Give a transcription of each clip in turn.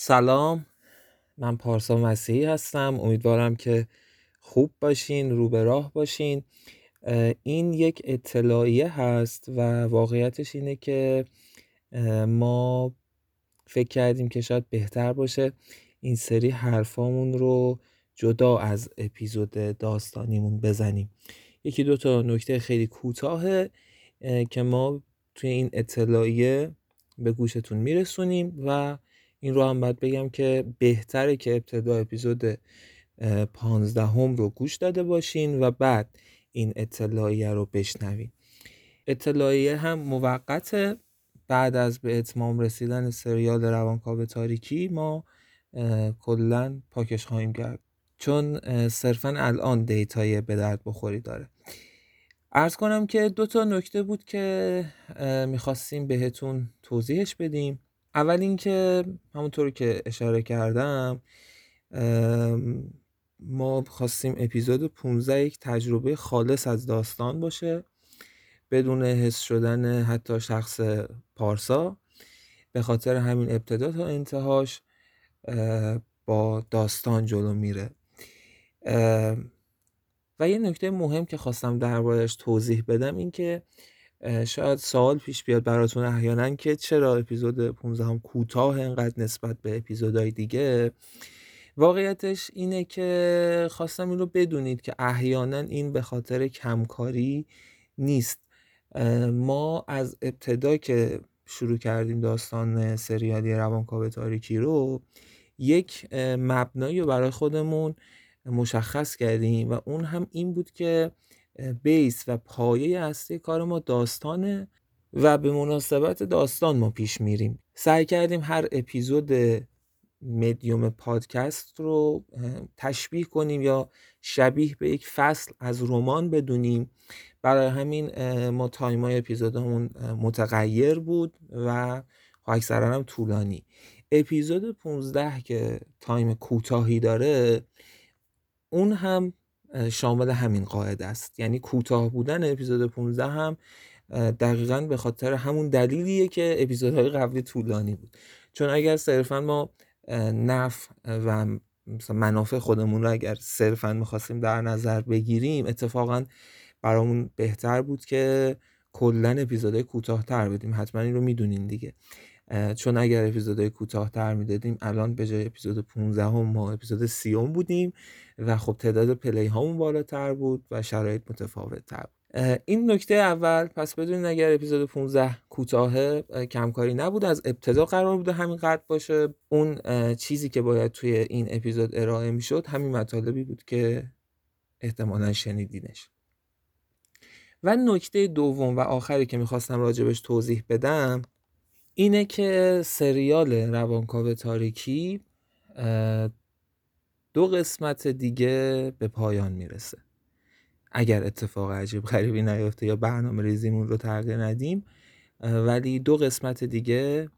سلام. من پارسا مسیحی هستم. امیدوارم که خوب باشین رو به راه باشین. این یک اطلاعیه هست و واقعیتش اینه که ما فکر کردیم که شاید بهتر باشه این سری حرفامون رو جدا از اپیزود داستانیمون بزنیم. یکی دو تا نکته خیلی کوتاهه که ما توی این اطلاعیه به گوشتون میرسونیم و این رو هم باید بگم که بهتره که ابتدا اپیزود پانزدهم رو گوش داده باشین و بعد این اطلاعیه رو بشنوین. اطلاعیه هم موقت بعد از به اتمام رسیدن سریال روانکاو تاریکی ما کلا پاکش خواهیم کرد. چون صرفا الان دیتای به درد بخوری داره. ارز کنم که دو تا نکته بود که می‌خواستیم بهتون توضیحش بدیم. اول اینکه همونطور که اشاره کردم ما خواستیم اپیزود 15 یک تجربه خالص از داستان باشه بدون حس شدن حتی شخص پارسا. به خاطر همین ابتدا تا انتهاش با داستان جلو میره. و یه نکته مهم که خواستم دربارش توضیح بدم این که شاید سوال پیش بیاد براتون احیانا که چرا اپیزود 15 هم کوتاه انقدر نسبت به اپیزودهای دیگه؟ واقعیتش اینه که خواستم این رو بدونید که احیانا این به خاطر کمکاری نیست. ما از ابتدا که شروع کردیم داستان سریالی روانکاو تاریکی رو یک مبنایی رو برای خودمون مشخص کردیم و اون هم این بود که بیس و پایه اصلی کار ما داستانه و به مناسبت داستان ما پیش میریم. سعی کردیم هر اپیزود مدیوم پادکست رو تشبیه کنیم یا شبیه به یک فصل از رمان بدونیم. برای همین ما تایم اپیزودمون متغیر بود و اکثرا هم طولانی. اپیزود 15 که تایم کوتاهی داره اون هم شامل همین قاعده است. یعنی کوتاه بودن اپیزود 15 هم دقیقا به خاطر همون دلیلیه که اپیزودهای قبلی طولانی بود. چون اگر صرفا ما نف و منافع خودمون رو اگر صرفا می‌خواستیم در نظر بگیریم اتفاقا برامون بهتر بود که کلا اپیزودهای کوتاهتر بدیم. حتما این رو می‌دونین دیگه. چون اگر اپیزودهای کوتاهتر می‌دادیم الان به جای اپیزود 15 هم ما اپیزود 30 بودیم و خب تعداد پلی هامون بالاتر بود و شرایط متفاوت تر بود این نکته اول پس بدونید اگر اپیزود 15 کوتاه کمکاری نبود از ابتدا قرار بوده همین قد باشه. اون چیزی که باید توی این اپیزود ارائه می‌شد همین مطالبی بود که احتمالا شنیدینش. و نکته دوم و آخری که می‌خواستم راجبش توضیح بدم اینه که سریال روانکاو تاریکی دو قسمت دیگه به پایان می‌رسه. اگر اتفاق عجیب غریبی نیفته یا برنامه ریزیمون رو تغییر ندیم ولی دو قسمت دیگه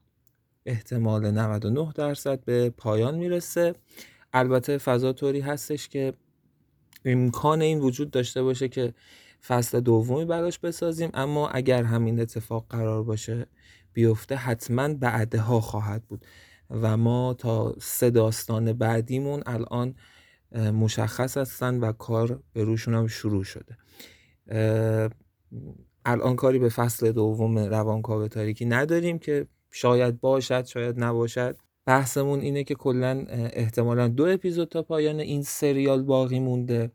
احتمال 99 درصد به پایان می‌رسه. البته فضا طوری هستش که امکان این وجود داشته باشه که فصل دومی براش بسازیم اما اگر همین اتفاق قرار باشه بیفته حتما بعدها خواهد بود. و ما تا سه داستان بعدیمون الان مشخص هستن و کار به روشون هم شروع شده. الان کاری به فصل دوم روانکاو تاریکی نداریم که شاید باشد شاید نباشد. بحثمون اینه که کلا احتمالا دو اپیزود تا پایان این سریال باقی مونده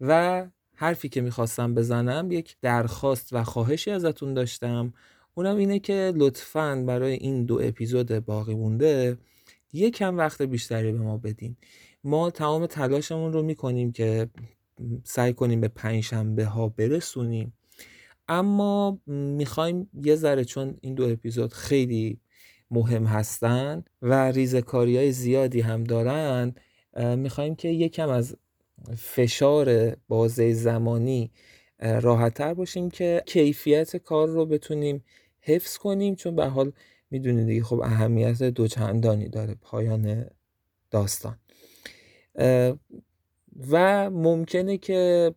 و حرفی که می‌خواستم بزنم یک درخواست و خواهشی ازتون داشتم. اونم اینه که لطفا برای این دو اپیزود باقی مونده یکم وقت بیشتری به ما بدین. ما تمام تلاشمون رو می‌کنیم که سعی کنیم به پنجشنبه ها برسونیم. اما می‌خوایم یه ذره چون این دو اپیزود خیلی مهم هستن و ریزکاری های زیادی هم دارن می‌خوایم که یکم از فشار بازه زمانی راحتتر باشیم که کیفیت کار رو بتونیم حفظ کنیم چون به حال می‌دونید دیگه خب اهمیت دوچندانی داره پایان داستان. و ممکنه که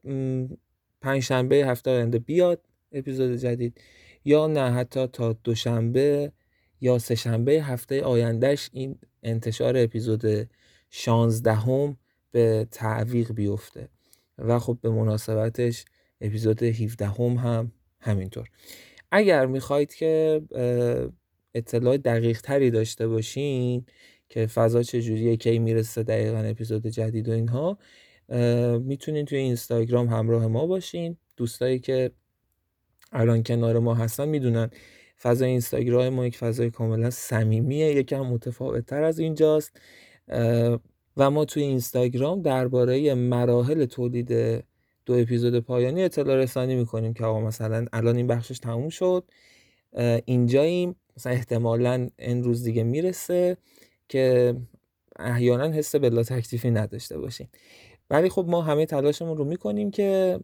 پنجشنبه هفته آینده بیاد اپیزود جدید یا نه حتی تا دوشنبه یا سهشنبه هفته آیندهش این انتشار اپیزود 16 هم به تعویق بیفته. و خب به مناسبتش اپیزود 17 هم, هم همینطور. اگر می‌خواید که اطلاع دقیق تری داشته باشین که فضا چجوریه کی می‌رسه دقیقا اپیزود جدید و اینها می‌تونین توی اینستاگرام همراه ما باشین. دوستایی که الان کنار ما هستن می‌دونن فضای اینستاگرام ما یک فضای کاملا صمیمیه یکم متفاوت تر از اینجاست. و ما توی اینستاگرام درباره مراحل تولید دو اپیزود پایانی اطلاع رسانی می‌کنیم که آقا مثلا الان این بخشش تموم شد اینجاییم. مثلا احتمالا این روز دیگه می‌رسه که احیانا حس بلا تکلیفی نداشته باشین ولی خب ما همه تلاشمون رو می‌کنیم که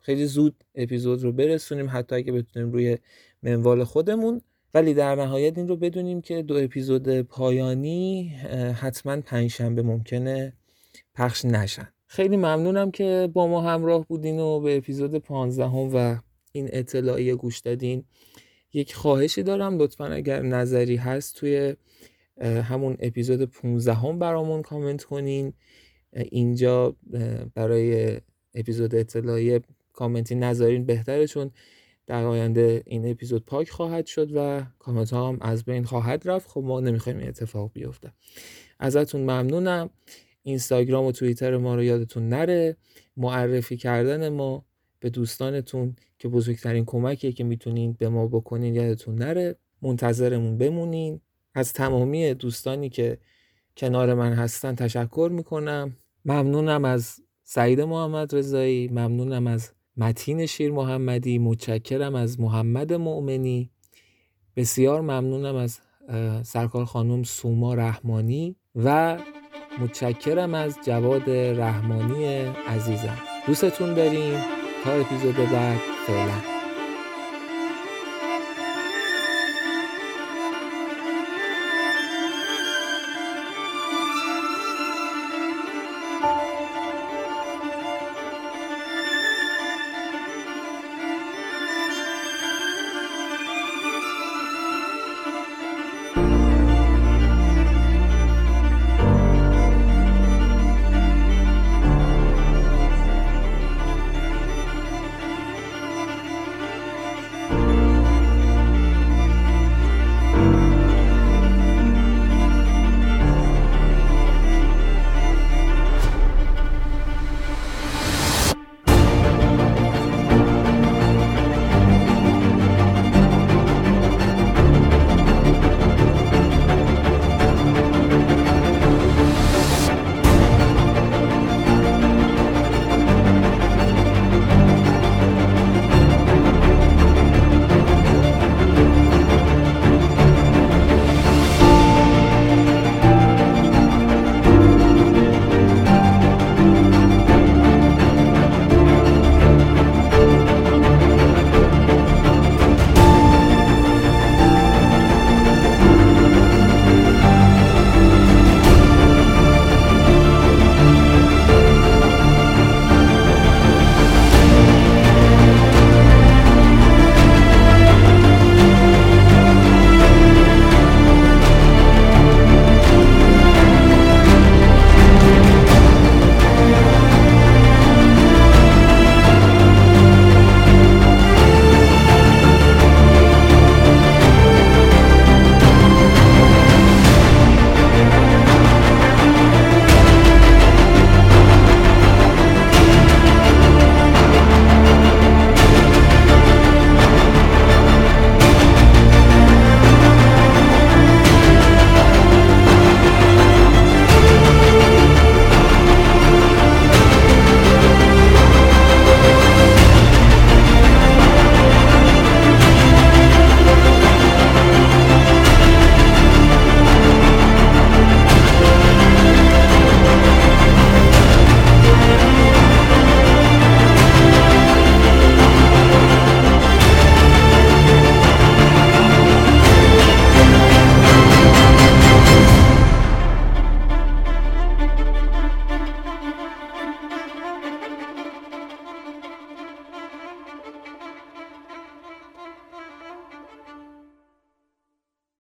خیلی زود اپیزود رو برسونیم حتی اگه بتونیم روی منوال خودمون. ولی در نهایت این رو بدونیم که دو اپیزود پایانی حتما پنجشنبه ممکنه پخش نشن. خیلی ممنونم که با ما همراه بودین و به اپیزود 15 هم و این اطلاعیه گوش دادین. یک خواهشی دارم لطفا اگر نظری هست توی همون اپیزود 15 هم برامون کامنت کنین. اینجا برای اپیزود اطلاعیه کامنتی نذارین بهتره چون در آینده این اپیزود پاک خواهد شد و کامنت ها هم از بین خواهد رفت. خب ما نمی‌خوایم این اتفاق بیفته. ازتون ممنونم. اینستاگرام و توییتر ما رو یادتون نره. معرفی کردن ما به دوستانتون که بزرگترین کمکیه که می‌تونین به ما بکنین یادتون نره. منتظرمون بمونین. از تمامی دوستانی که کنار من هستن تشکر می‌کنم. ممنونم از سعید محمد رضایی. ممنونم از متین شیر محمدی. متشکرم از محمد مؤمنی. بسیار ممنونم از سرکار خانم سوما رحمانی و متشکرم از جواد رحمانی عزیزم. دوستتون داریم تا اپیزود بعد فعلا.